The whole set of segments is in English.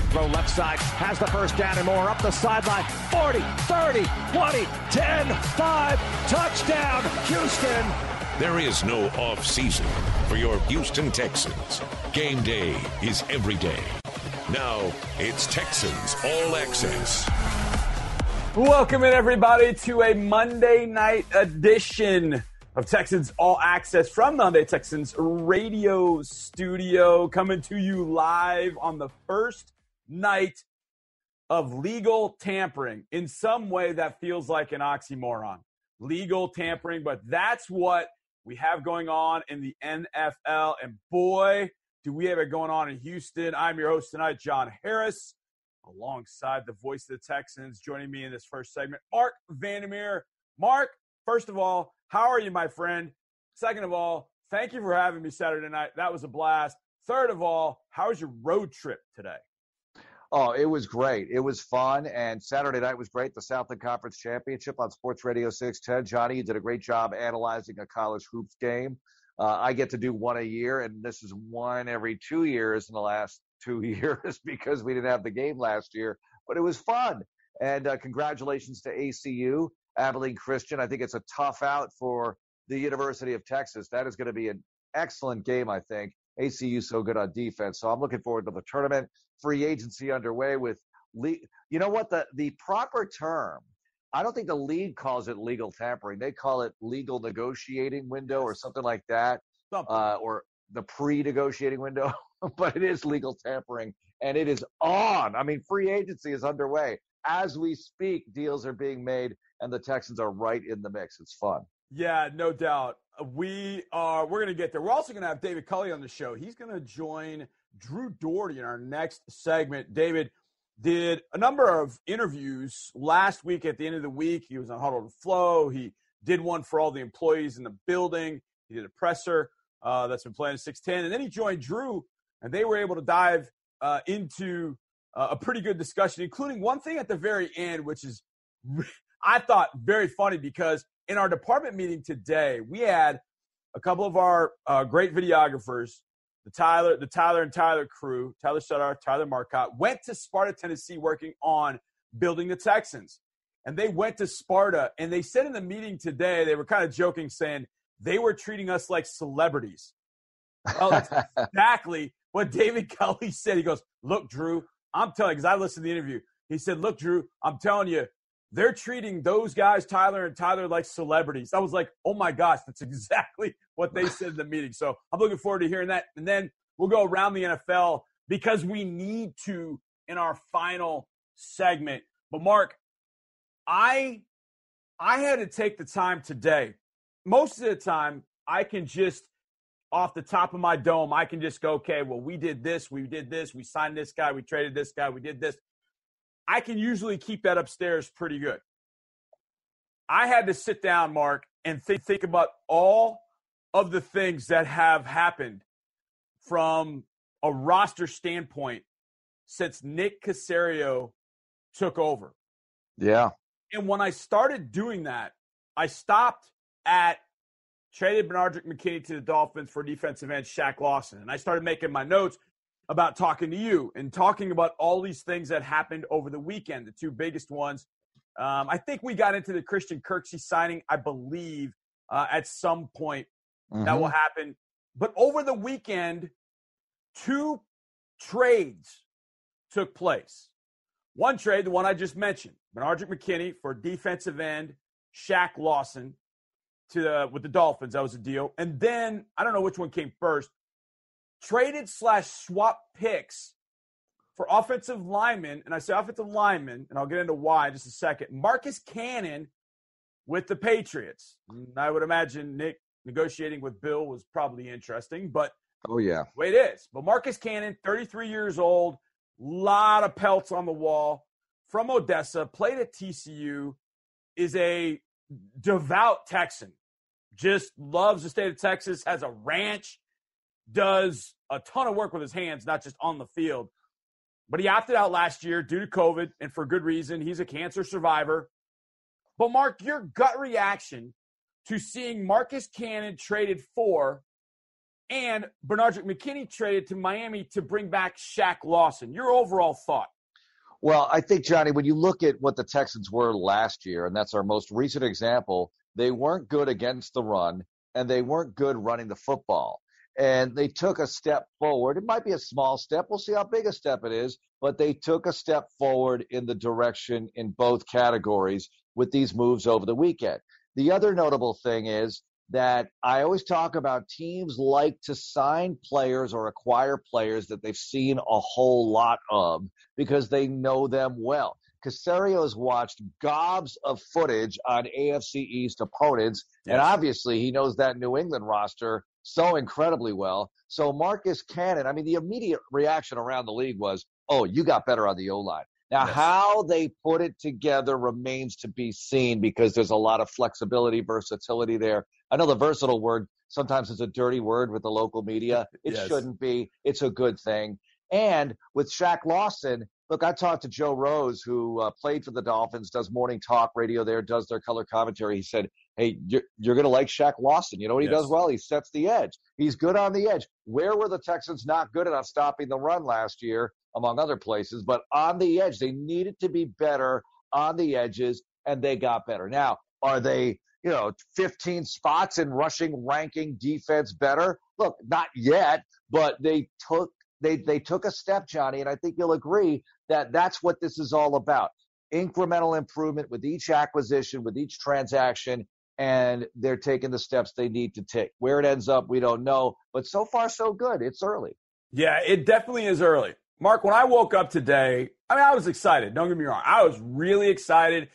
Quick throw left side. Has the first down and more. Up the sideline. 40, 30, 20, 10, 5. Touchdown, Houston. There is no off season for your Houston Texans. Game day is every day. Now it's Texans All Access. Welcome in, everybody, to a Monday night edition of Texans All Access from Hyundai Texans radio studio, coming to you live on the first night of legal tampering. In some way, that feels like an oxymoron. Legal tampering, but that's what we have going on in the NFL. And boy, do we have it going on in Houston. I'm your host tonight, John Harris alongside the voice of the Texans. Joining me in this first segment, Mark Vandermeer. Mark, first of all, how are you, my friend? Second of all, thank you for having me Saturday night. That was a blast. Third of all, how was your road trip today? Oh, it was great. It was fun. And Saturday night was great. The Southland Conference Championship on Sports Radio 610. Johnny, you did a great job analyzing a college hoops game. Uh, I get to do one a year, and this is one every two years in the last two years because we didn't have the game last year, but it was fun. And uh, congratulations to ACU, Abilene Christian. I think it's a tough out for the University of Texas. That is going to be an excellent game, I think. ACU so good on defense. So I'm looking forward to the tournament. Free agency underway with, le- you know what, the, the proper term, I don't think the league calls it legal tampering. They call it legal negotiating window or something like that, uh, or the pre-negotiating window. but it is legal tampering and it is on. I mean, free agency is underway. As we speak, deals are being made and the Texans are right in the mix. It's fun. Yeah, no doubt. We are we're gonna get there. We're also gonna have David Culley on the show. He's gonna join Drew Dougherty in our next segment. David did a number of interviews last week at the end of the week. He was on Huddle to Flow. He did one for all the employees in the building. He did a presser uh, that's been playing 610. And then he joined Drew and they were able to dive uh, into uh, a pretty good discussion, including one thing at the very end, which is I thought very funny because in our department meeting today, we had a couple of our uh, great videographers, the Tyler, the Tyler and Tyler crew, Tyler Sutter, Tyler Marcotte, went to Sparta, Tennessee, working on building the Texans. And they went to Sparta, and they said in the meeting today, they were kind of joking, saying they were treating us like celebrities. Well, that's exactly what David Culley said. He goes, Look, Drew, I'm telling you, because I listened to the interview. He said, Look, Drew, I'm telling you, they're treating those guys, Tyler and Tyler, like celebrities. I was like, Oh my gosh, that's exactly what they said in the meeting. So I'm looking forward to hearing that. And then we'll go around the NFL because we need to in our final segment. But Mark, I I had to take the time today. Most of the time, I can just off the top of my dome, I can just go, okay, well, we did this, we did this, we signed this guy, we traded this guy, we did this. I can usually keep that upstairs pretty good. I had to sit down, Mark, and think, think about all of the things that have happened from a roster standpoint since Nick Caserio took over. Yeah. And when I started doing that, I stopped at traded Benardrick McKinney to the Dolphins for defensive end Shaq Lawson. And I started making my notes about talking to you and talking about all these things that happened over the weekend, the two biggest ones. Um, I think we got into the Christian Kirksey signing, I believe, uh, at some point mm-hmm. that will happen. But over the weekend, two trades took place. One trade, the one I just mentioned, Benardrick McKinney for defensive end Shaq Lawson to the, with the Dolphins. That was a deal. And then I don't know which one came first. Traded slash swap picks for offensive linemen, and I say offensive linemen, and I'll get into why in just a second. Marcus Cannon with the Patriots. And I would imagine Nick negotiating with Bill was probably interesting, but oh yeah, way it is. But Marcus Cannon, 33 years old, lot of pelts on the wall from Odessa, played at TCU, is a devout Texan just loves the state of Texas, has a ranch, does a ton of work with his hands, not just on the field. But he opted out last year due to COVID and for good reason. He's a cancer survivor. But, Mark, your gut reaction to seeing Marcus Cannon traded for and Benardrick McKinney traded to Miami to bring back Shaq Lawson. Your overall thought? Well, I think, Johnny, when you look at what the Texans were last year, and that's our most recent example, they weren't good against the run and they weren't good running the football. And they took a step forward. It might be a small step. We'll see how big a step it is, but they took a step forward in the direction in both categories with these moves over the weekend. The other notable thing is that I always talk about teams like to sign players or acquire players that they've seen a whole lot of because they know them well. Caserio has watched gobs of footage on AFC East opponents, yes. and obviously he knows that New England roster so incredibly well. So Marcus Cannon, I mean, the immediate reaction around the league was, "Oh, you got better on the O line." Now, yes. how they put it together remains to be seen because there's a lot of flexibility, versatility there. I know the versatile word sometimes is a dirty word with the local media. It yes. shouldn't be. It's a good thing. And with Shaq Lawson, look, I talked to Joe Rose, who uh, played for the Dolphins, does morning talk radio there, does their color commentary. He said, Hey, you're, you're going to like Shaq Lawson. You know what he yes. does well? He sets the edge. He's good on the edge. Where were the Texans not good enough stopping the run last year, among other places? But on the edge, they needed to be better on the edges, and they got better. Now, are they, you know, 15 spots in rushing ranking defense better? Look, not yet, but they took they they took a step, Johnny, and I think you'll agree that that's what this is all about. Incremental improvement with each acquisition, with each transaction, and they're taking the steps they need to take. Where it ends up, we don't know, but so far so good. It's early. Yeah, it definitely is early. Mark, when I woke up today, I mean, I was excited. Don't get me wrong. I was really excited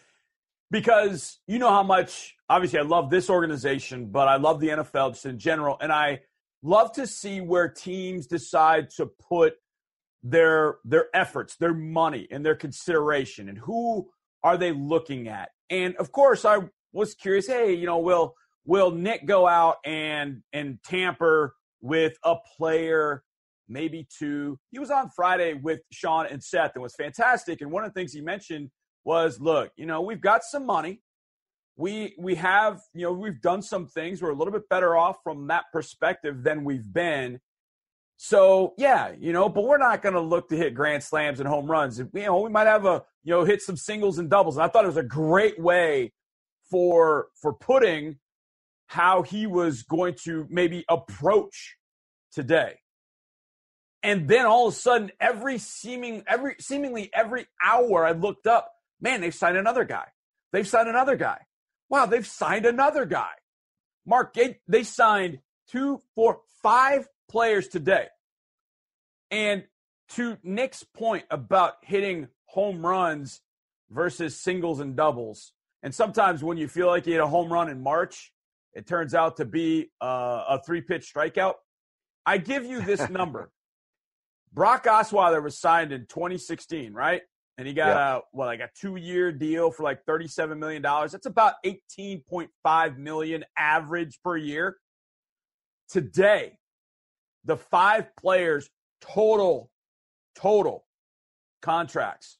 because you know how much, obviously, I love this organization, but I love the NFL just in general. And I love to see where teams decide to put their their efforts, their money, and their consideration, and who are they looking at? And of course, I was curious. Hey, you know, will will Nick go out and and tamper with a player, maybe two? He was on Friday with Sean and Seth and was fantastic. And one of the things he mentioned was, look, you know, we've got some money. We we have, you know, we've done some things. We're a little bit better off from that perspective than we've been. So yeah, you know, but we're not going to look to hit grand slams and home runs. You know, we might have a you know hit some singles and doubles. And I thought it was a great way for for putting how he was going to maybe approach today. And then all of a sudden, every seeming every seemingly every hour I looked up, man, they've signed another guy. They've signed another guy. Wow, they've signed another guy. Mark, they, signed two, four, five players today. And to Nick's point about hitting home runs versus singles and doubles, and sometimes when you feel like you hit a home run in March, it turns out to be uh, a three pitch strikeout. I give you this number. Brock Osweiler was signed in 2016, right? And he got yeah. a well, like a two year deal for like $37 million. That's about 18.5 million average per year. Today, the five players total, total contracts,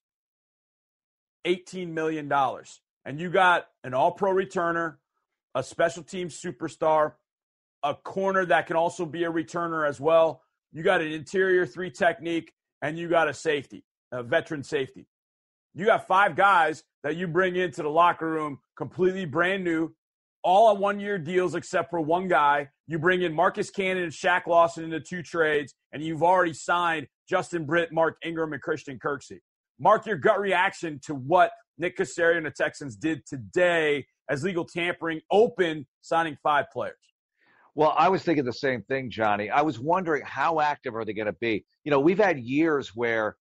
$18 million and you got an all pro returner, a special team superstar, a corner that can also be a returner as well. You got an interior three technique, and you got a safety, a veteran safety. You got five guys that you bring into the locker room completely brand new, all on one year deals except for one guy. You bring in Marcus Cannon and Shaq Lawson into two trades, and you've already signed Justin Britt, Mark Ingram, and Christian Kirksey. Mark your gut reaction to what Nick Caserio and the Texans did today as legal tampering open signing five players. Well, I was thinking the same thing, Johnny. I was wondering how active are they going to be? You know, we've had years where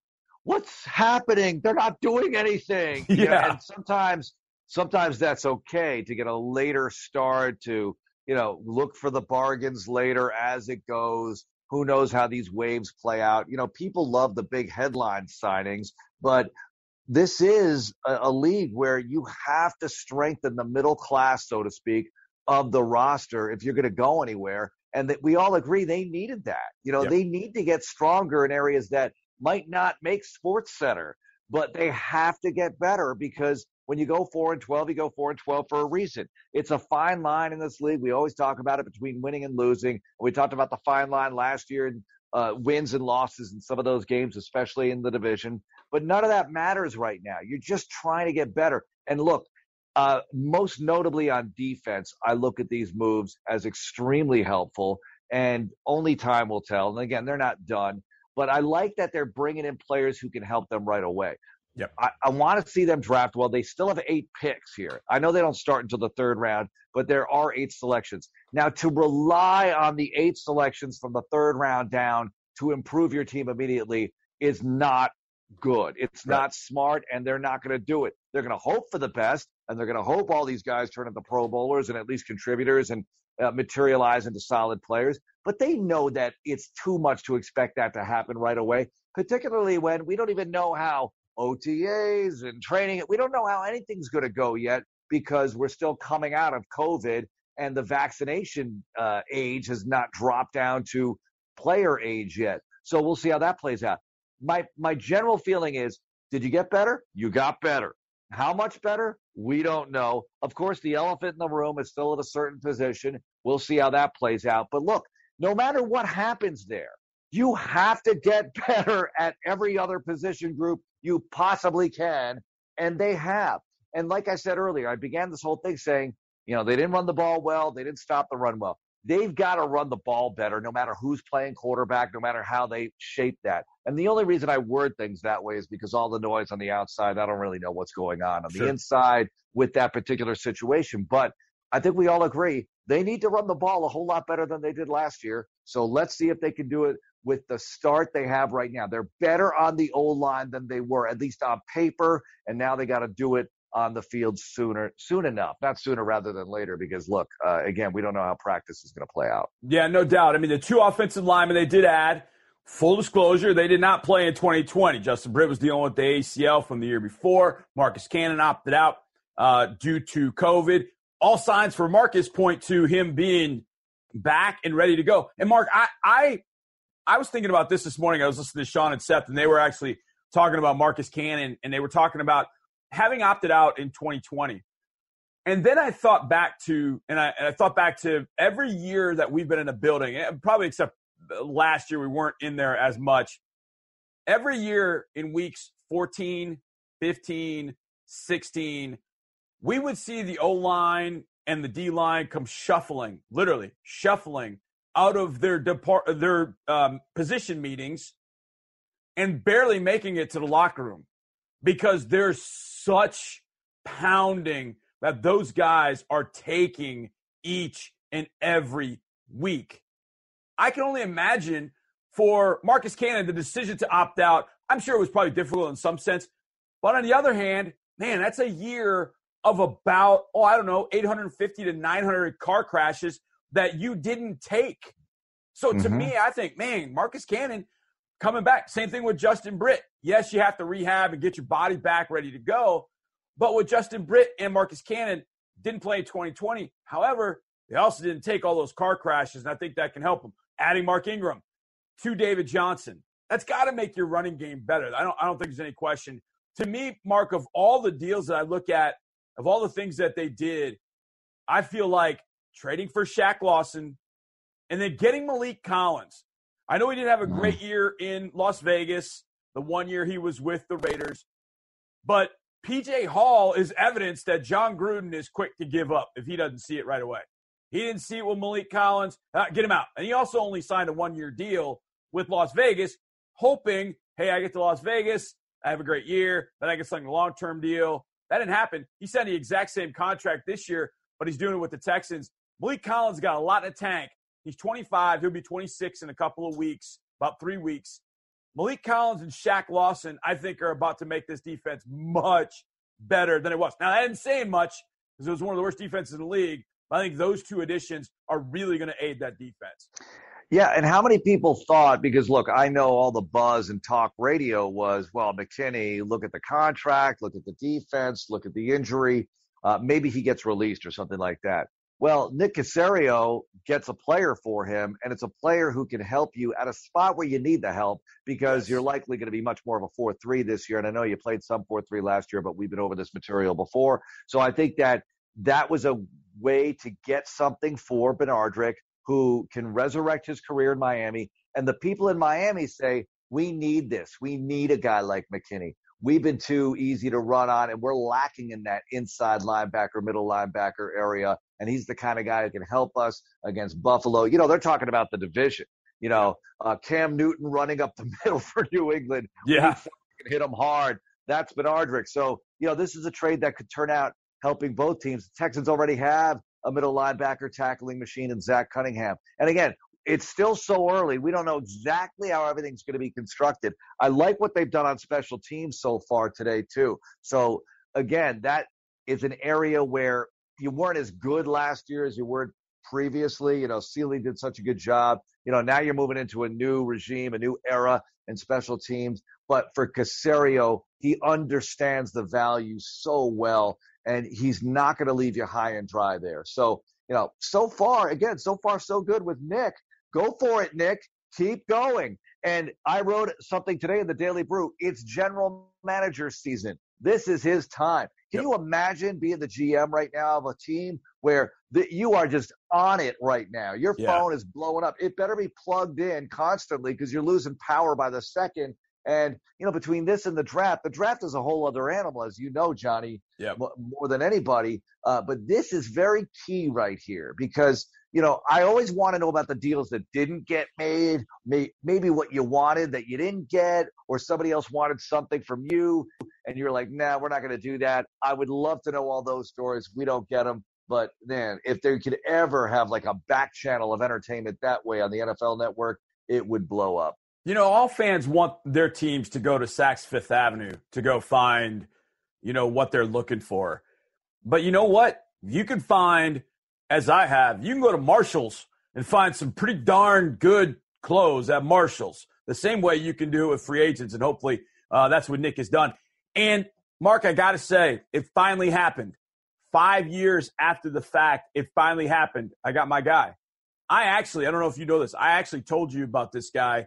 what's happening? They're not doing anything. Yeah. know, and sometimes sometimes that's okay to get a later start to, you know, look for the bargains later as it goes. Who knows how these waves play out? You know, people love the big headline signings, but this is a, a, league where you have to strengthen the middle class, so to speak, of the roster if you're going to go anywhere. And that we all agree they needed that. You know, yep. they need to get stronger in areas that might not make Sports Center. but they have to get better because when you go four and twelve, you go four and twelve for a reason. It's a fine line in this league. We always talk about it between winning and losing. We talked about the fine line last year and uh, wins and losses in some of those games, especially in the division. But none of that matters right now. You're just trying to get better. And look, uh, most notably on defense, I look at these moves as extremely helpful, and only time will tell. And again, they're not done, but I like that they're bringing in players who can help them right away. Yep. I, I want to see them draft well. They still have eight picks here. I know they don't start until the third round, but there are eight selections. Now, to rely on the eight selections from the third round down to improve your team immediately is not good. It's right. not smart, and they're not going to do it. They're going to hope for the best, and they're going to hope all these guys turn into Pro Bowlers and at least contributors and uh, materialize into solid players. But they know that it's too much to expect that to happen right away, particularly when we don't even know how OTAs and training. We don't know how anything's going to go yet because we're still coming out of COVID and the vaccination uh, age has not dropped down to player age yet. So we'll see how that plays out. My my general feeling is, did you get better? You got better. How much better? We don't know. Of course, the elephant in the room is still at a certain position. We'll see how that plays out. But look, no matter what happens there, you have to get better at every other position group you possibly can. And they have. And like I said earlier, I began this whole thing saying, you know, they didn't run the ball well, they didn't stop the run well. They've got to run the ball better, no matter who's playing quarterback, no matter how they shape that. And the only reason I word things that way is because all the noise on the outside, I don't really know what's going on on sure. the inside with that particular situation. But I think we all agree they need to run the ball a whole lot better than they did last year. So let's see if they can do it with the start they have right now. They're better on the old line than they were, at least on paper, and now they got to do it on the field sooner, soon enough, not sooner rather than later. Because look, uh, again, we don't know how practice is going to play out. Yeah, no doubt. I mean, the two offensive linemen they did add. Full disclosure, they did not play in 2020. Justin Britt was dealing with the ACL from the year before. Marcus Cannon opted out uh, due to COVID. All signs for Marcus point to him being back and ready to go. And Mark, I, I I was thinking about this this morning. I was listening to Sean and Seth, and they were actually talking about Marcus Cannon, and they were talking about having opted out in 2020. And then I thought back to, and I, and I thought back to every year that we've been in a building, probably except last year we weren't in there as much. Every year in weeks 14, 15, 16, we would see the O line and the D line come shuffling, literally shuffling out of their depart their um, position meetings and barely making it to the locker room because there's such pounding that those guys are taking each and every week. I can only imagine for Marcus Cannon the decision to opt out. I'm sure it was probably difficult in some sense, but on the other hand, man, that's a year of about oh I don't know 850 to 900 car crashes that you didn't take. So to mm-hmm. me, I think, man, Marcus Cannon coming back. Same thing with Justin Britt. Yes, you have to rehab and get your body back ready to go. But with Justin Britt and Marcus Cannon, didn't play in 2020. However, they also didn't take all those car crashes, and I think that can help them. Adding Mark Ingram to David Johnson, that's got to make your running game better. I don't, I don't think there's any question. To me, Mark, of all the deals that I look at, of all the things that they did, I feel like trading for Shaq Lawson and then getting Maliek Collins. I know he didn't have a mm-hmm. great year in Las Vegas, the one year he was with the Raiders, but PJ Hall is evidence that Jon Gruden is quick to give up if he doesn't see it right away. He didn't see it with Maliek Collins. Uh, get him out. And he also only signed a one year deal with Las Vegas, hoping, hey, I get to Las Vegas, I have a great year, then I get a long term deal. That didn't happen. He signed the exact same contract this year, but he's doing it with the Texans. Maliek Collins got a lot in the tank. He's 25. He'll be 26 in a couple of weeks, about three weeks. Maliek Collins and Shaq Lawson, I think, are about to make this defense much better than it was. Now, that isn't saying much because it was one of the worst defenses in the league. But I think those two additions are really going to aid that defense. Yeah, and how many people thought, because look, I know all the buzz and talk radio was, well, McKinney, look at the contract, look at the defense, look at the injury. Uh, maybe he gets released or something like that. Well, Nick Caserio gets a player for him, and it's a player who can help you at a spot where you need the help because you're likely going to be much more of a 4 3 this year. And I know you played some 4 3 last year, but we've been over this material before. So I think that that was a way to get something for Benardrick who can resurrect his career in Miami. And the people in Miami say, we need this. We need a guy like McKinney. We've been too easy to run on, and we're lacking in that inside linebacker, middle linebacker area. And he's the kind of guy who can help us against Buffalo. You know, they're talking about the division. You know, uh, Cam Newton running up the middle for New England. Yeah. Can Hit him hard. That's Benardrick. So, you know, this is a trade that could turn out helping both teams. The Texans already have a middle linebacker tackling machine in Zach Cunningham. And again, it's still so early. We don't know exactly how everything's going to be constructed. I like what they've done on special teams so far today, too. So, again, that is an area where you weren't as good last year as you were previously. You know, Seely did such a good job. You know, now you're moving into a new regime, a new era in special teams. But for Caserio, he understands the value so well and he's not going to leave you high and dry there. So, you know, so far, again, so far so good with Nick. Go for it, Nick. Keep going. And I wrote something today in the Daily Brew. It's general manager season. This is his time. Can yep. you imagine being the GM right now of a team where the, you are just on it right now? Your yeah. phone is blowing up. It better be plugged in constantly because you're losing power by the second and you know, between this and the draft, the draft is a whole other animal, as you know, Johnny, yeah. more than anybody. Uh, but this is very key right here because you know I always want to know about the deals that didn't get made, may, maybe what you wanted that you didn't get, or somebody else wanted something from you, and you're like, nah, we're not going to do that. I would love to know all those stories. We don't get them. But man, if they could ever have like a back channel of entertainment that way on the NFL network, it would blow up. You know, all fans want their teams to go to Saks Fifth Avenue to go find, you know, what they're looking for. But you know what? You can find, as I have, you can go to Marshall's and find some pretty darn good clothes at Marshall's. The same way you can do it with free agents, and hopefully uh, that's what Nick has done. And Mark, I got to say, it finally happened. Five years after the fact, it finally happened. I got my guy. I actually, I don't know if you know this, I actually told you about this guy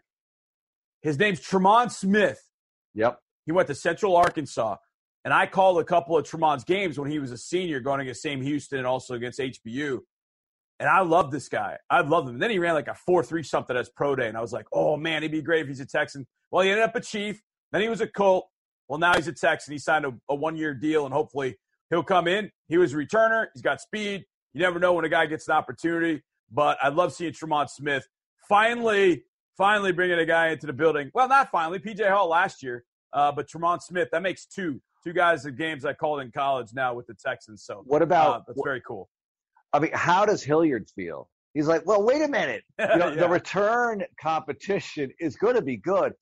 his name's Tremon Smith. Yep. He went to Central Arkansas. And I called a couple of Tremon's games when he was a senior going against Sam Houston and also against HBU. And I love this guy. I love him. And then he ran like a 4 3 something as pro day. And I was like, oh, man, he'd be great if he's a Texan. Well, he ended up a Chief. Then he was a Colt. Well, now he's a Texan. He signed a, a one year deal, and hopefully he'll come in. He was a returner. He's got speed. You never know when a guy gets an opportunity. But I love seeing Tremon Smith finally finally bringing a guy into the building. Well, not finally. PJ Hall last year, uh, but Tremon Smith. That makes two two guys of games I called in college now with the Texans. So what about uh, that's very cool. I mean, how does Hilliard feel? He's like, well, wait a minute. You know, yeah. The return competition is going to be good.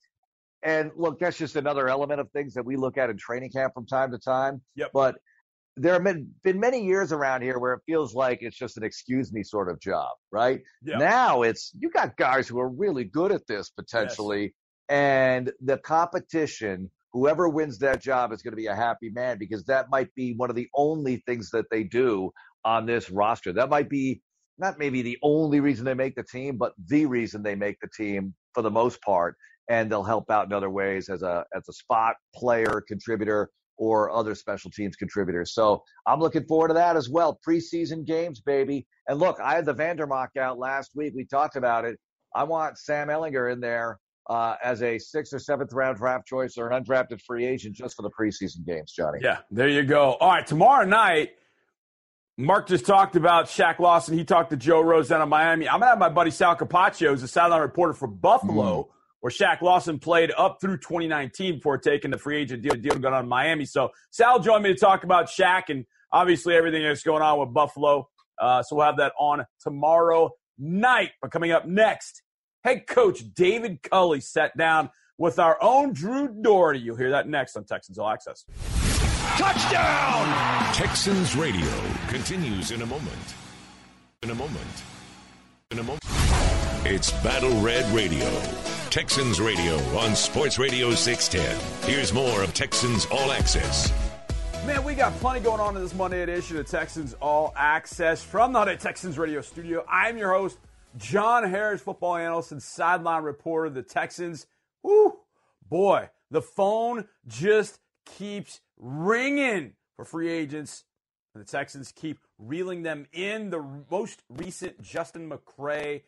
And look, that's just another element of things that we look at in training camp from time to time. Yep. But there have been, been many years around here where it feels like it's just an excuse me sort of job, right? Yeah. Now it's you got guys who are really good at this potentially, yes. and the competition. Whoever wins that job is going to be a happy man because that might be one of the only things that they do on this roster. That might be not maybe the only reason they make the team, but the reason they make the team for the most part. And they'll help out in other ways as a as a spot player, contributor, or other special teams contributors. So I'm looking forward to that as well. Preseason games, baby. And look, I had the Vandermock out last week. We talked about it. I want Sam Ehlinger in there uh, as a sixth or seventh round draft choice or an undrafted free agent just for the preseason games, Johnny. Yeah, there you go. All right, tomorrow night. Mark just talked about Shaq Lawson. He talked to Joe Rose down in Miami. I'm gonna have my buddy Sal Capaccio, who's a sideline reporter for Buffalo. Mm where Shaq Lawson played up through 2019 before taking the free agent deal, deal going on Miami. So Sal joined me to talk about Shaq and obviously everything that's going on with Buffalo. Uh, so we'll have that on tomorrow night. But coming up next, head coach David Culley sat down with our own Drew Dougherty. You'll hear that next on Texans All Access. Touchdown! Texans Radio continues in a moment. In a moment. In a moment. It's Battle Red Radio. Texans Radio on Sports Radio 610. Here's more of Texans All Access. Man, we got plenty going on in this Monday edition of Texans All Access from the Hyundai Texans radio studio. I'm your host, John Harris, football analyst and sideline reporter. The Texans, whoo, boy, the phone just keeps ringing for free agents. And the Texans keep reeling them in. The most recent Justin McCray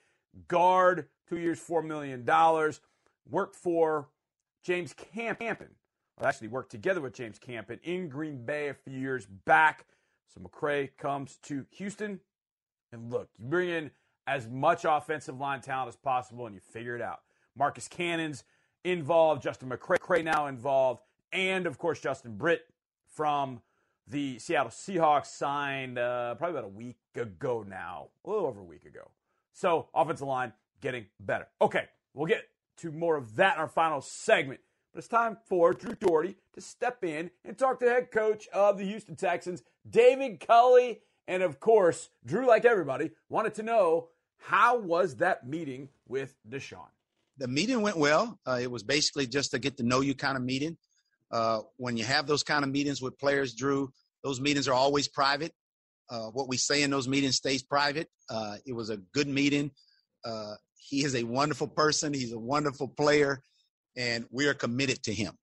guard, two years, $4 million, worked for James Campen actually worked together with James Campen in Green Bay a few years back. So McCray comes to Houston. And look, you bring in as much offensive line talent as possible and you figure it out. Marcus Cannon's involved, Justin McCray now involved, and of course Justin Britt from the Seattle Seahawks signed uh, probably about a week ago now, a little over a week ago. So offensive line getting better. Okay, we'll get to more of that in our final segment. But it's time for Drew Dougherty to step in and talk to the head coach of the Houston Texans, David Culley. And of course, Drew, like everybody, wanted to know how was that meeting with Deshaun? The meeting went well. Uh, it was basically just a get to know you kind of meeting. Uh, when you have those kind of meetings with players, Drew, those meetings are always private. Uh, what we say in those meetings stays private. Uh, it was a good meeting. Uh, he is a wonderful person. He's a wonderful player and we are committed to him.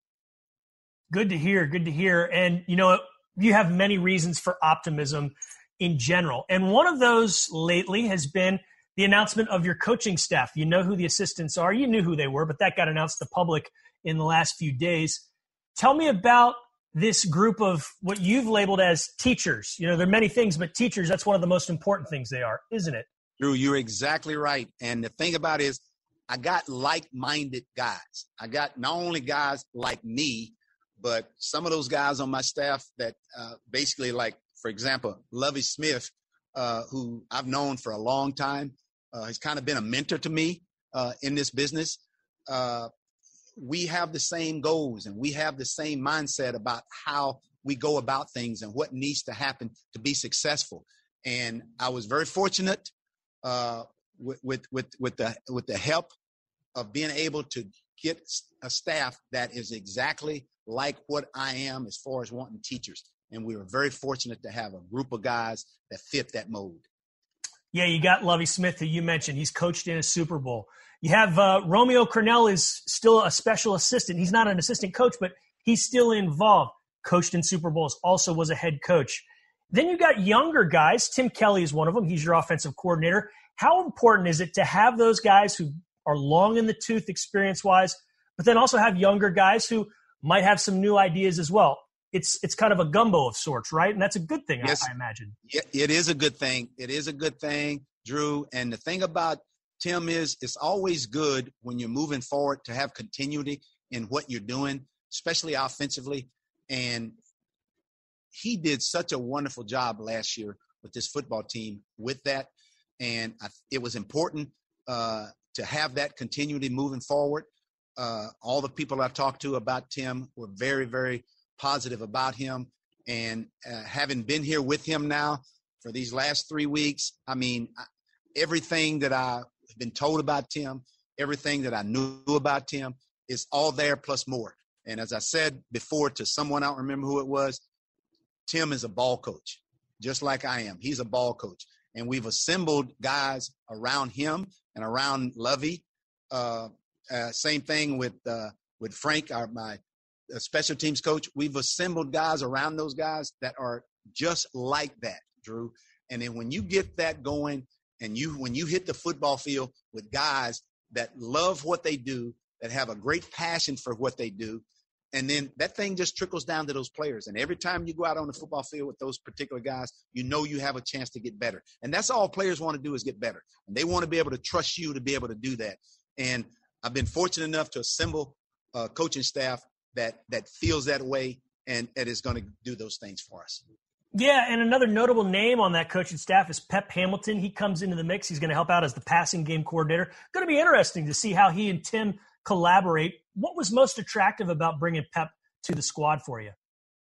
Good to hear. Good to hear. And, you know, you have many reasons for optimism in general. And one of those lately has been the announcement of your coaching staff. You know who the assistants are. You knew who they were, but that got announced to the public in the last few days. Tell me about this group of what you've labeled as teachers. You know, there are many things, but teachers, that's one of the most important things they are, isn't it? Drew, you're exactly right. And the thing about it is I got like-minded guys. I got not only guys like me, but some of those guys on my staff that uh, basically, like for example, Lovie Smith, uh, who I've known for a long time, uh, has kind of been a mentor to me uh, in this business. Uh, we have the same goals and we have the same mindset about how we go about things and what needs to happen to be successful. And I was very fortunate uh, with, with with with the with the help of being able to get a staff that is exactly like what I am as far as wanting teachers. And we were very fortunate to have a group of guys that fit that mold. Yeah, you got Lovie Smith, who you mentioned. He's coached in a Super Bowl. You have uh, Romeo Crennel is still a special assistant. He's not an assistant coach, but he's still involved. Coached in Super Bowls, also was a head coach. Then you got younger guys. Tim Kelly is one of them. He's your offensive coordinator. How important is it to have those guys who are long in the tooth experience wise, but then also have younger guys who might have some new ideas as well? It's it's kind of a gumbo of sorts, right? And that's a good thing, yes. I, I imagine. It is a good thing. It is a good thing, Drew. And the thing about Tim is it's always good when you're moving forward to have continuity in what you're doing, especially offensively. And he did such a wonderful job last year with this football team with that. And I, it was important uh, to have that continuity moving forward. Uh, all the people I talked to about Tim were very, very positive about him. And uh, having been here with him now for these last three weeks, I mean, everything that I've been told about Tim, everything that I knew about Tim is all there plus more. And as I said before to someone, I don't remember who it was, Tim is a ball coach, just like I am. He's a ball coach. And we've assembled guys around him and around Lovie. Uh, uh, same thing with uh, with Frank, our my uh, special teams coach. We've assembled guys around those guys that are just like that, Drew. And then when you get that going, and you when you hit the football field with guys that love what they do, that have a great passion for what they do, and then that thing just trickles down to those players. And every time you go out on the football field with those particular guys, you know you have a chance to get better. And that's all players want to do is get better. And they want to be able to trust you to be able to do that. And I've been fortunate enough to assemble a coaching staff that that feels that way and that is going to do those things for us. Yeah, and another notable name on that coaching staff is Pep Hamilton. He comes into the mix. He's going to help out as the passing game coordinator. Going to be interesting to see how he and Tim collaborate. What was most attractive about bringing Pep to the squad for you?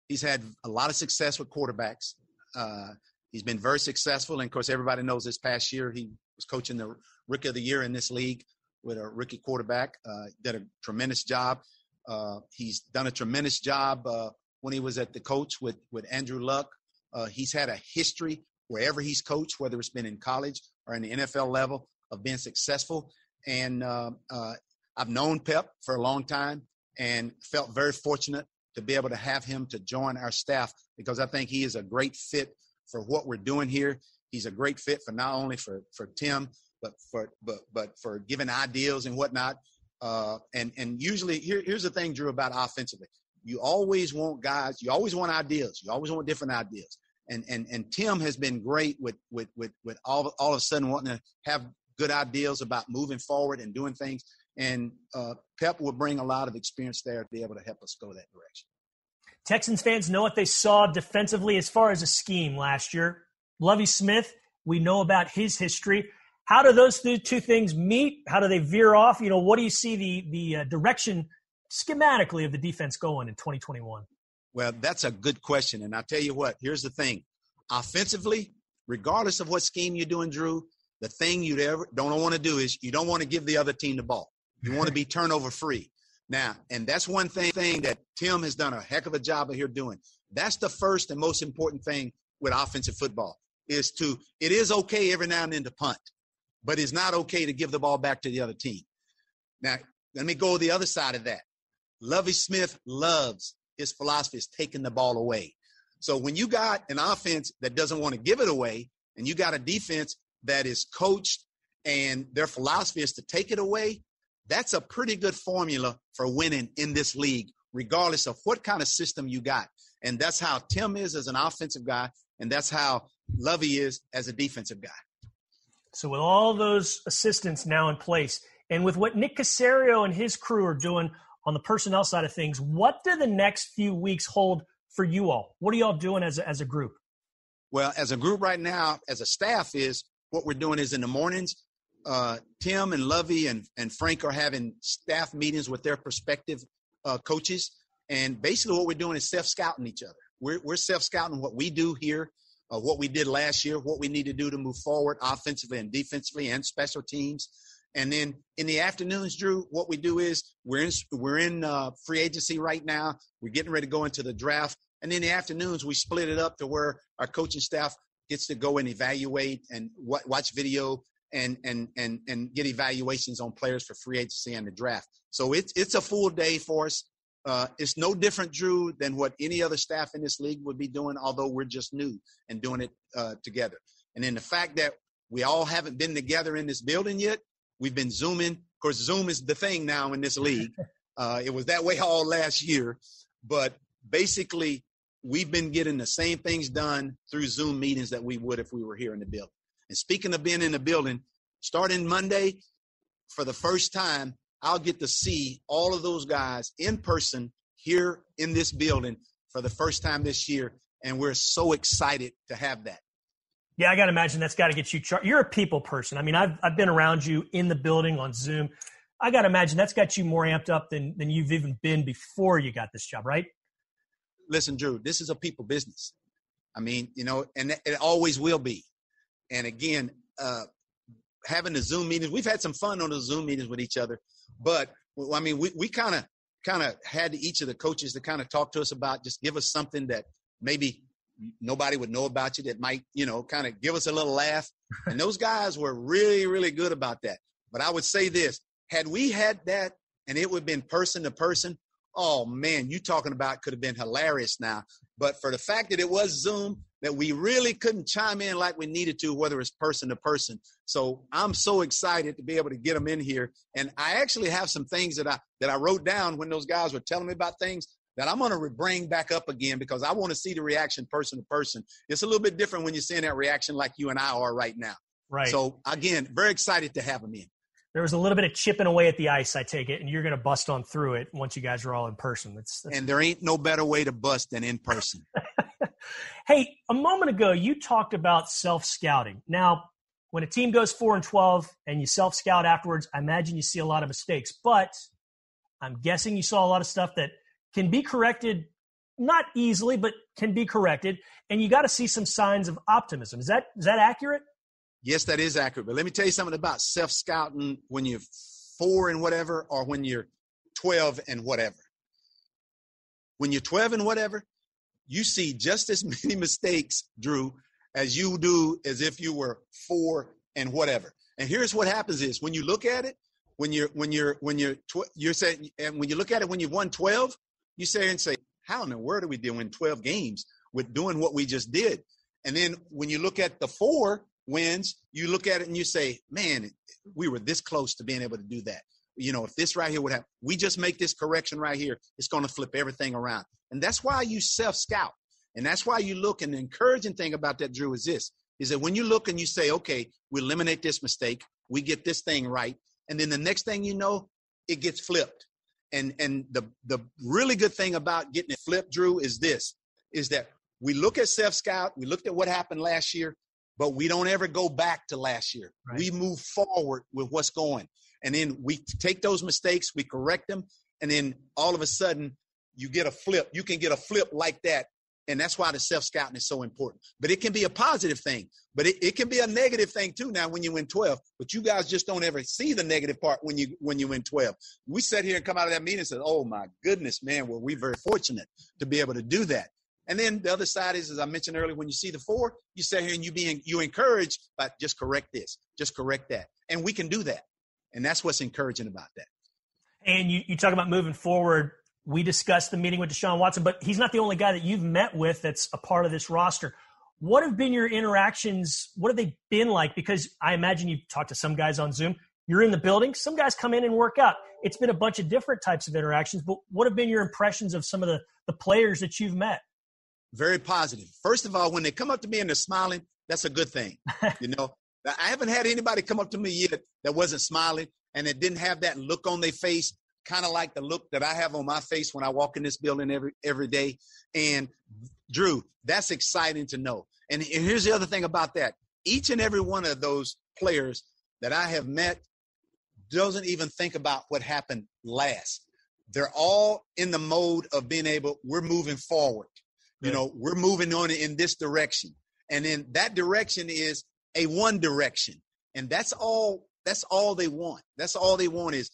He's had a lot of success with quarterbacks. Uh, he's been very successful, and of course, everybody knows this past year he was coaching the rookie of the year in this league with a rookie quarterback. Uh, did a tremendous job. Uh, he's done a tremendous job uh, when he was at the coach with with Andrew Luck. Uh, he's had a history wherever he's coached, whether it's been in college or in the NFL level, of being successful. And I've known Pep for a long time and felt very fortunate to be able to have him to join our staff because I think he is a great fit for what we're doing here. He's a great fit for not only for for Tim, but for but but for giving ideas and whatnot. Uh, and and usually here, here's the thing, Drew, about offensively. You always want guys. You always want ideas. You always want different ideas. And and and Tim has been great with with with with all all of a sudden wanting to have good ideas about moving forward and doing things. And uh, Pep will bring a lot of experience there to be able to help us go that direction. Texans fans know what they saw defensively as far as a scheme last year. Lovie Smith, we know about his history. How do those two things meet? How do they veer off? You know, what do you see the the uh, direction schematically of the defense going in 2021? Well, that's a good question, and I'll tell you what. Here's the thing: offensively, regardless of what scheme you're doing, Drew, the thing you ever don't want to do is you don't want to give the other team the ball. You want to be turnover free. Now, and that's one thing, thing that Tim has done a heck of a job of here doing. That's the first and most important thing with offensive football is to it is okay every now and then to punt, but it's not okay to give the ball back to the other team. Now, let me go the other side of that. Lovie Smith loves his philosophy is taking the ball away. So when you got an offense that doesn't want to give it away, and you got a defense that is coached and their philosophy is to take it away, that's a pretty good formula for winning in this league, regardless of what kind of system you got. And that's how Tim is as an offensive guy, and that's how Lovie is as a defensive guy. So, with all those assistants now in place, and with what Nick Caserio and his crew are doing on the personnel side of things, what do the next few weeks hold for you all? What are y'all doing as a, as a group? Well, as a group right now, as a staff, is what we're doing is in the mornings, uh, Tim and Lovie and, and Frank are having staff meetings with their prospective uh, coaches. And basically, what we're doing is self scouting each other. We're, we're self scouting what we do here, what we did last year, what we need to do to move forward offensively and defensively and special teams. And then in the afternoons, Drew, what we do is we're in we're in uh, free agency right now. We're getting ready to go into the draft. And in the afternoons, we split it up to where our coaching staff gets to go and evaluate and watch video and and and and get evaluations on players for free agency and the draft. So it's it's a full day for us. Uh, it's no different, Drew, than what any other staff in this league would be doing, although we're just new and doing it uh, together. And then the fact that we all haven't been together in this building yet, we've been zooming. Of course, Zoom is the thing now in this league. Uh, it was that way all last year, but basically, we've been getting the same things done through Zoom meetings that we would if we were here in the building. And speaking of being in the building, starting Monday, for the first time, I'll get to see all of those guys in person here in this building for the first time this year. And we're so excited to have that. Yeah, I got to imagine that's got to get you. Char- You're a people person. I mean, I've, I've been around you in the building on Zoom. I got to imagine that's got you more amped up than, than you've even been before you got this job, right? Listen, Drew, this is a people business. I mean, you know, and it always will be. And again, uh, having the Zoom meetings, we've had some fun on the Zoom meetings with each other, but I mean, we, we kind of kind of had each of the coaches to kind of talk to us about just give us something that maybe nobody would know about you that might, you know, kind of give us a little laugh. And those guys were really, really good about that. But I would say this had we had that and it would have been person to person, oh man, you talking about could have been hilarious now. But for the fact that it was Zoom, that we really couldn't chime in like we needed to, whether it's person to person. So I'm so excited to be able to get them in here. And I actually have some things that I that I wrote down when those guys were telling me about things that I'm going to bring back up again because I want to see the reaction person to person. It's a little bit different when you're seeing that reaction like you and I are right now. Right. So again, very excited to have them in there was a little bit of chipping away at the ice, I take it, and you're going to bust on through it once you guys are all in person. That's, that's and there ain't no better way to bust than in person. hey, a moment ago you talked about self scouting. Now, when a team goes four and twelve and you self scout afterwards, I imagine you see a lot of mistakes. But I'm guessing you saw a lot of stuff that can be corrected, not easily, but can be corrected. And you got to see some signs of optimism. Is that is that accurate? Yes, that is accurate. But let me tell you something about self scouting when you're four and whatever, or when you're 12 and whatever. When you're 12 and whatever, you see just as many mistakes, Drew, as you do as if you were four and whatever. And here's what happens is when you look at it, when you're when you're when you're tw- you're saying and when you look at it when you've won 12, you say and say, how in the world are we doing 12 games with doing what we just did? And then when you look at the four wins, you look at it and you say, man, we were this close to being able to do that. You know, if this right here would have, we just make this correction right here, it's going to flip everything around. And that's why you self scout. And that's why you look. And the encouraging thing about that, Drew, is this is that when you look and you say, okay, we eliminate this mistake, we get this thing right. And then the next thing you know, it gets flipped. And and the the really good thing about getting it flipped, Drew, is this is that we look at self scout, we looked at what happened last year, but we don't ever go back to last year. Right. We move forward with what's going. And then we take those mistakes, we correct them, and then all of a sudden you get a flip. You can get a flip like that. And that's why the self scouting is so important. But it can be a positive thing, but it, it can be a negative thing too now when you win 12. But you guys just don't ever see the negative part when you when you win 12. We sat here and come out of that meeting and said, Oh my goodness, man, well, we very fortunate to be able to do that. And then the other side is, as I mentioned earlier, when you see the four, you sit here and you being you encouraged, but just correct this, just correct that. And we can do that. And that's what's encouraging about that. And you, you talk about moving forward. We discussed the meeting with Deshaun Watson, but he's not the only guy that you've met with that's a part of this roster. What have been your interactions? What have they been like? Because I imagine you've talked to some guys on Zoom. You're in the building. Some guys come in and work out. It's been a bunch of different types of interactions, but what have been your impressions of some of the, the players that you've met? Very positive. First of all, when they come up to me and they're smiling, that's a good thing. you know, I haven't had anybody come up to me yet that wasn't smiling and that didn't have that look on their face, kind of like the look that I have on my face when I walk in this building every every day. And Drew, that's exciting to know. And, and here's the other thing about that: each and every one of those players that I have met doesn't even think about what happened last. They're all in the mode of being able. We're moving forward. You know, we're moving on in this direction. And then that direction is a one direction. And that's all that's all they want. That's all they want is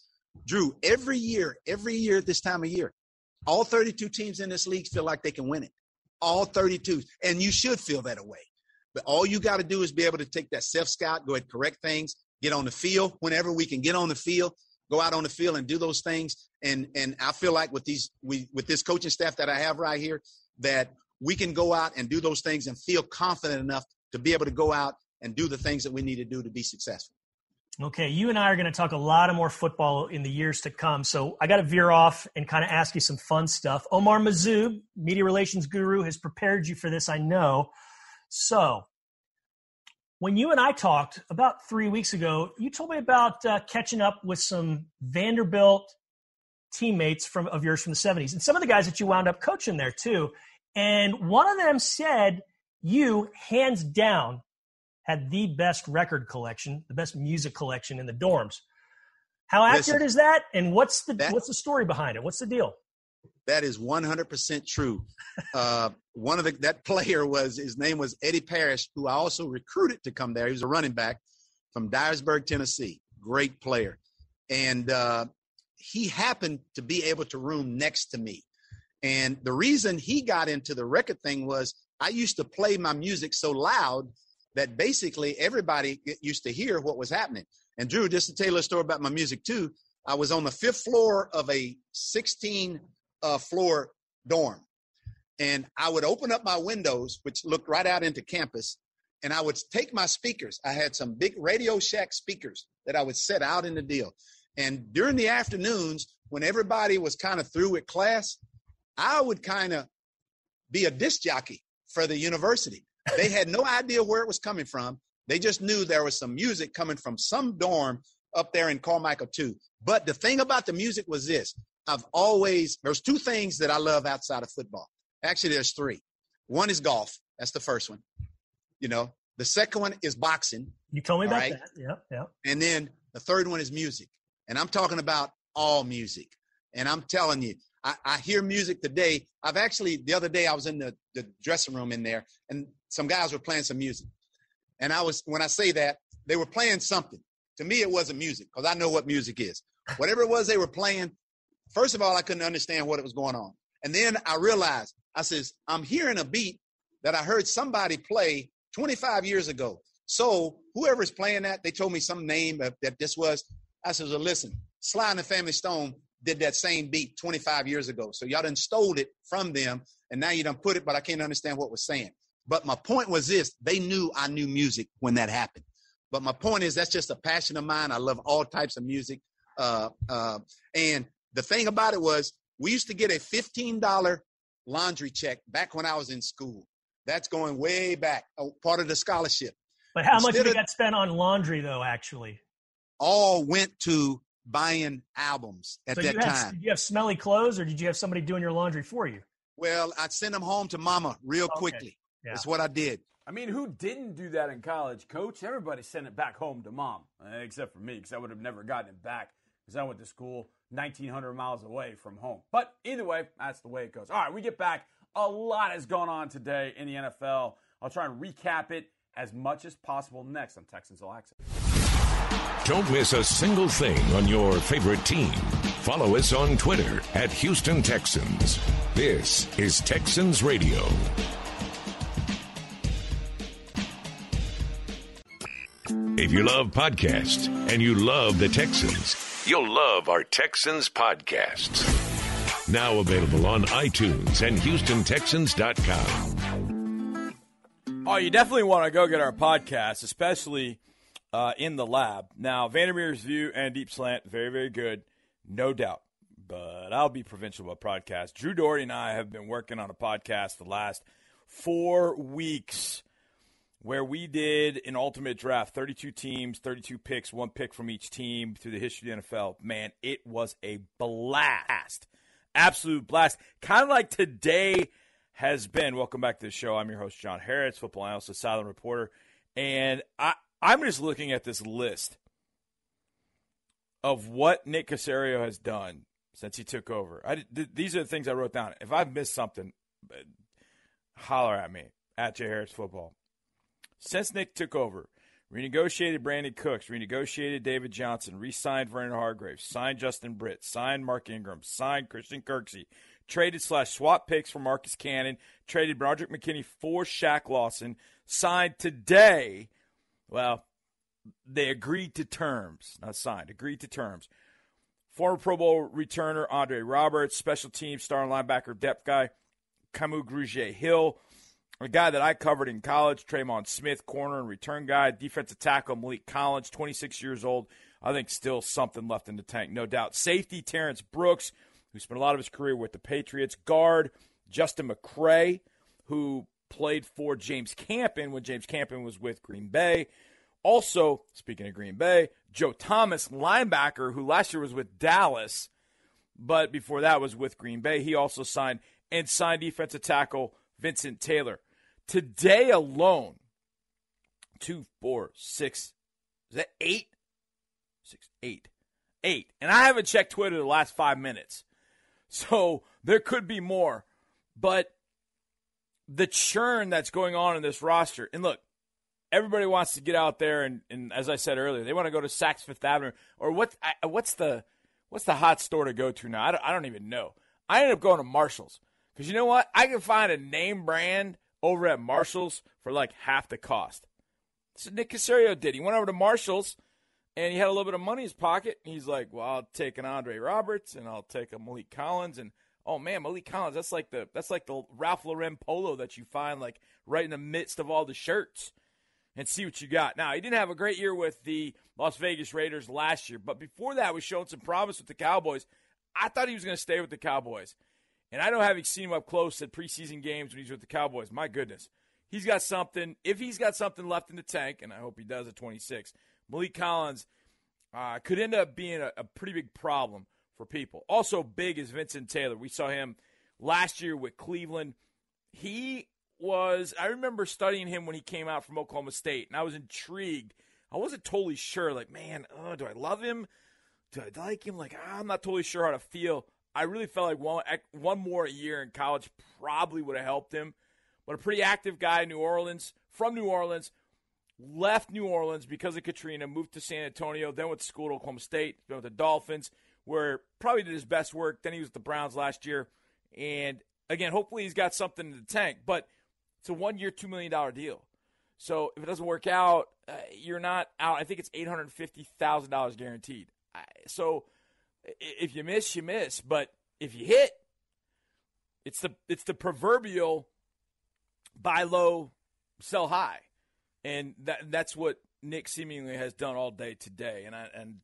Drew, every year, every year at this time of year, all 32 teams in this league feel like they can win it. All 32. And you should feel that way. But all you got to do is be able to take that self scout, go ahead, correct things, get on the field whenever we can get on the field, go out on the field and do those things. And and I feel like with these we with this coaching staff that I have right here, that we can go out and do those things and feel confident enough to be able to go out and do the things that we need to do to be successful. Okay, you and I are going to talk a lot of more football in the years to come. So I got to veer off and kind of ask you some fun stuff. Omar Mazzoub, media relations guru, has prepared you for this, I know. So when you and I talked about three weeks ago, you told me about uh, catching up with some Vanderbilt teammates from of yours from the 70s and some of the guys that you wound up coaching there too. And one of them said you, hands down, had the best record collection, the best music collection in the dorms. How accurate Listen, is that? And what's the that, what's the story behind it? What's the deal? That is 100% true. uh, one of the that player was his name was Eddie Parrish, who I also recruited to come there. He was a running back from Dyersburg, Tennessee. Great player, and uh, he happened to be able to room next to me. And the reason he got into the record thing was I used to play my music so loud that basically everybody used to hear what was happening. And Drew, just to tell you a story about my music too, I was on the fifth floor of a 16 uh, floor dorm. And I would open up my windows, which looked right out into campus, and I would take my speakers. I had some big Radio Shack speakers that I would set out in the deal. And during the afternoons, when everybody was kind of through with class, I would kind of be a disc jockey for the university. They had no idea where it was coming from. They just knew there was some music coming from some dorm up there in Carmichael too. But the thing about the music was this. I've always there's two things that I love outside of football. Actually, there's three. One is golf. That's the first one. You know, the second one is boxing. You told me about right? that. Yeah, yeah. And then the third one is music. And I'm talking about all music. And I'm telling you, I, I, hear music today. I've actually the other day I was in the, the dressing room in there, and some guys were playing some music. And I was when I say that they were playing something. To me, it wasn't music because I know what music is. Whatever it was they were playing, first of all, I couldn't understand what it was going on, and then I realized I says, I'm hearing a beat that I heard somebody play 25 years ago. So whoever's playing that, they told me some name that, this was. I says, well, listen, Sly and the Family Stone did that same beat 25 years ago. So y'all done stole it from them, and now you done put it, but I can't understand what was saying. But my point was this: they knew I knew music when that happened. But my point is that's just a passion of mine. I love all types of music. Uh, uh, and the thing about it was we used to get a $15 laundry check back when I was in school. That's going way back, part of the scholarship. But how Instead much did got spent on laundry, though, actually? All went to buying albums at so that had, time. Did you have smelly clothes or did you have somebody doing your laundry for you? Well, I'd send them home to mama real okay. quickly. Yeah. That's what I did. I mean, who didn't do that in college, coach? Everybody sent it back home to mom, eh, except for me, because I would have never gotten it back because I went to school 1,900 miles away from home. But either way, that's the way it goes. All right, we get back. A lot has gone on today in the NFL. I'll try and recap it as much as possible next on Texans All Access. Don't miss a single thing on your favorite team. Follow us on Twitter at Houston Texans. This is Texans Radio. If you love podcasts and you love the Texans, you'll love our Texans podcasts. Now available on iTunes and HoustonTexans.com. Oh, you definitely want to go get our podcast, especially uh, in the lab. Now, Vandermeer's View and Deep Slant, very, very good, no doubt. But I'll be provincial about podcasts. Drew Dougherty and I have been working on a podcast the last four weeks where we did an ultimate draft 32 teams, 32 picks, one pick from each team through the history of the NFL. Man, it was a blast. Absolute blast. Kind of like today has been. Welcome back to the show. I'm your host, John Harris, football analyst, a silent reporter. And I, I'm just looking at this list of what Nick Caserio has done since he took over. I, th- these are the things I wrote down. If I've missed something, uh, holler at me at J Harris Football. Since Nick took over, renegotiated Brandin Cooks, renegotiated David Johnson, re-signed Vernon Hargreaves, signed Justin Britt, signed Mark Ingram, signed Christian Kirksey, traded slash swap picks for Marcus Cannon, traded Benardrick McKinney for Shaq Lawson, signed today. Well, they agreed to terms, not signed, agreed to terms. Former Pro Bowl returner Andre Roberts, special team star and linebacker depth guy Kamu Grugier Hill, a guy that I covered in college, Tremon Smith, corner and return guy, defensive tackle Maliek Collins, 26 years old. I think still something left in the tank, no doubt. Safety Terrence Brooks, who spent a lot of his career with the Patriots. Guard Justin McCray, who played for James Campen when James Campen was with Green Bay. Also, speaking of Green Bay, Joe Thomas, linebacker, who last year was with Dallas, but before that was with Green Bay. He also signed and signed defensive tackle Vincent Taylor. Today alone, two, four, six, is that eight? Six, eight. Eight. And I haven't checked Twitter the last five minutes. So there could be more. But the churn that's going on in this roster, and look, everybody wants to get out there and, and as I said earlier, they want to go to Saks Fifth Avenue or what? What's the what's the hot store to go to now? I don't, I don't even know. I ended up going to Marshalls because you know what? I can find a name brand over at Marshall's for like half the cost. So Nick Caserio did. He went over to Marshall's and he had a little bit of money in his pocket. And He's like, "Well, I'll take an Andre Roberts and I'll take a Maliek Collins and oh man, Maliek Collins, that's like the that's like the Ralph Lauren polo that you find like right in the midst of all the shirts." And see what you got. Now, he didn't have a great year with the Las Vegas Raiders last year, but before that was showing some promise with the Cowboys. I thought he was going to stay with the Cowboys. And I know having seen him up close at preseason games when he's with the Cowboys, my goodness, he's got something. If he's got something left in the tank, and I hope he does at 26, Maliek Collins uh, could end up being a, a pretty big problem for people. Also, big is Vincent Taylor. We saw him last year with Cleveland. He was, I remember studying him when he came out from Oklahoma State, and I was intrigued. I wasn't totally sure, like, man, oh, do I love him? Do I like him? Like, I'm not totally sure how to feel I really felt like one one more year in college probably would have helped him. But a pretty active guy in New Orleans, from New Orleans, left New Orleans because of Katrina, moved to San Antonio, then went to school at Oklahoma State, been with the Dolphins, where probably did his best work. Then he was with the Browns last year, and again, hopefully he's got something in the tank, but it's a one year, $2 million deal. So if it doesn't work out, uh, you're not out. I think it's $850,000 guaranteed. So if you miss, you miss. But if you hit, it's the it's the proverbial buy low, sell high, and that that's what Nick seemingly has done all day today, and I and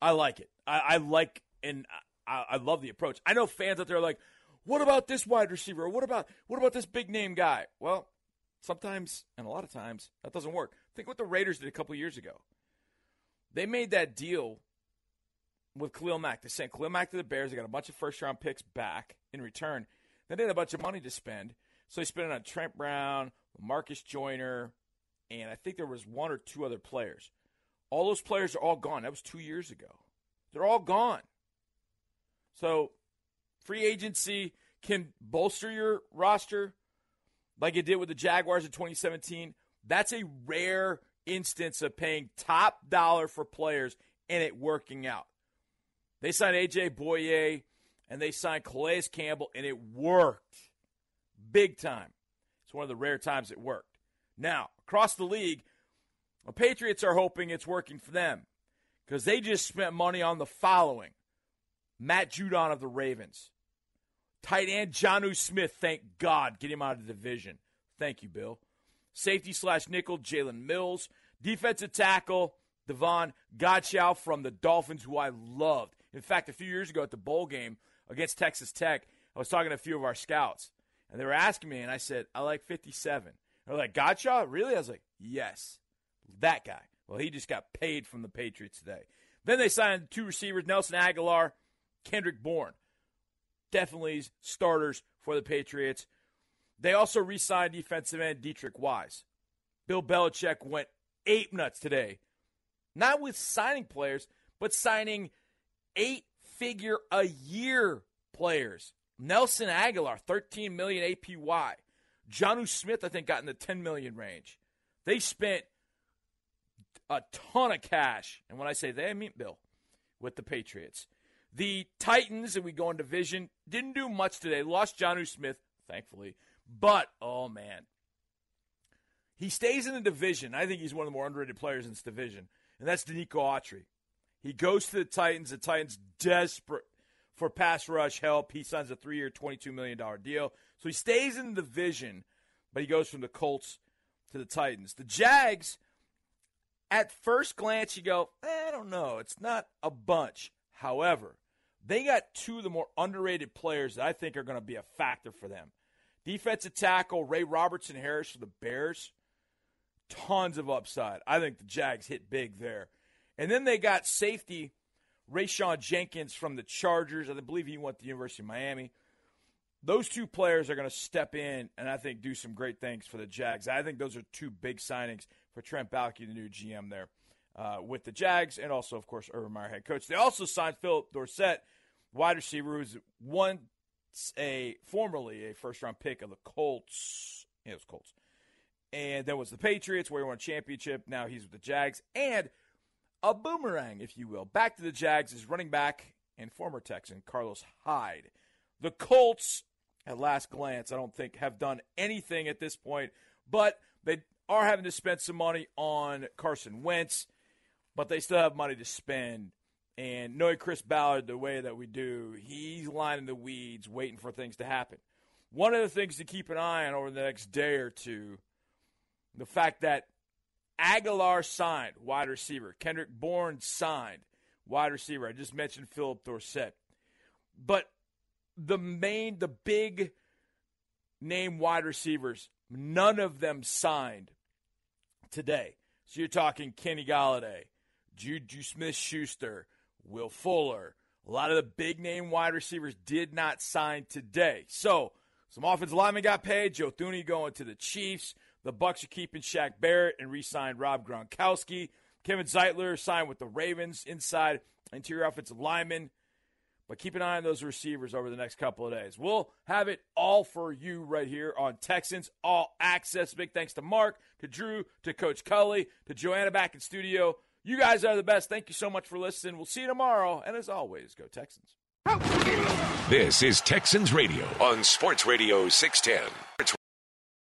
I like it. I, I like and I, I love the approach. I know fans out there are like, what about this wide receiver? What about what about this big name guy? Well, sometimes and a lot of times that doesn't work. Think what the Raiders did a couple years ago. They made that deal with Khalil Mack. They sent Khalil Mack to the Bears. They got a bunch of first round picks back in return. They had a bunch of money to spend. So they spent it on Trent Brown, Marcus Joyner, and I think there was one or two other players. All those players are all gone. That was two years ago. They're all gone. So free agency can bolster your roster like it did with the Jaguars in 2017. That's a rare instance of paying top dollar for players and it working out. They signed AJ Bouye and they signed Calais Campbell, and it worked big time. It's one of the rare times it worked. Now, across the league, the Patriots are hoping it's working for them because they just spent money on the following Matt Judon of the Ravens, tight end Jonnu Smith, thank God, get him out of the division. Thank you, Bill. Safety slash nickel, Jalen Mills. Defensive tackle, Davon Godchaux from the Dolphins, who I loved. In fact, a few years ago at the bowl game against Texas Tech, I was talking to a few of our scouts, and they were asking me, and I said, I like 57. They're like, Godchaux? Really? I was like, yes, that guy. Well, he just got paid from the Patriots today. Then they signed two receivers, Nelson Agholor, Kendrick Bourne. Definitely starters for the Patriots. They also re signed defensive end Deatrich Wise. Bill Belichick went ape nuts today. Not with signing players, but signing eight figure a year players. Nelson Agholor, 13 million APY. Jonnu Smith, I think, got in the 10 million range. They spent a ton of cash. And when I say they, I mean Bill with the Patriots. The Titans, and we go in division, didn't do much today. Lost Jonnu Smith, thankfully. But, oh man. He stays in the division. I think he's one of the more underrated players in this division. And that's Denico Autry. He goes to the Titans. The Titans desperate for pass rush help. He signs a three-year, $22 million deal. So he stays in the division, but he goes from the Colts to the Titans. The Jags, at first glance, you go, eh, I don't know. It's not a bunch. However, they got two of the more underrated players that I think are going to be a factor for them. Defensive tackle Ray Robertson Harris for the Bears. Tons of upside. I think the Jags hit big there. And then they got safety Rayshawn Jenkins from the Chargers. I believe he went to the University of Miami. Those two players are going to step in and I think do some great things for the Jags. I think those are two big signings for Trent Baalke, the new GM there, uh, with the Jags, and also, of course, Urban Meyer head coach. They also signed Phillip Dorsett, wide receiver, who's once a formerly a first round pick of the Colts. Yeah, it was Colts. And then was the Patriots, where he won a championship. Now he's with the Jags. And a boomerang, if you will. Back to the Jags is running back and former Texan Carlos Hyde. The Colts, at last glance, I don't think have done anything at this point, but they are having to spend some money on Carson Wentz, but they still have money to spend. And knowing Chris Ballard the way that we do, he's lining the weeds, waiting for things to happen. One of the things to keep an eye on over the next day or two, the fact that Agholor signed, wide receiver. Kendrick Bourne signed, wide receiver. I just mentioned Phillip Dorsett. But the main, the big name wide receivers, none of them signed today. So you're talking Kenny Golladay, Juju Smith Schuster, Will Fuller. A lot of the big name wide receivers did not sign today. So some offensive linemen got paid. Joe Thuney going to the Chiefs. The Bucs are keeping Shaq Barrett and re-signed Rob Gronkowski. Kevin Zeitler signed with the Ravens inside interior offensive lineman. But keep an eye on those receivers over the next couple of days. We'll have it all for you right here on Texans All Access. Big thanks to Mark, to Drew, to Coach Culley, to Joanna back in studio. You guys are the best. Thank you so much for listening. We'll see you tomorrow. And as always, go Texans. This is Texans Radio on Sports Radio 610.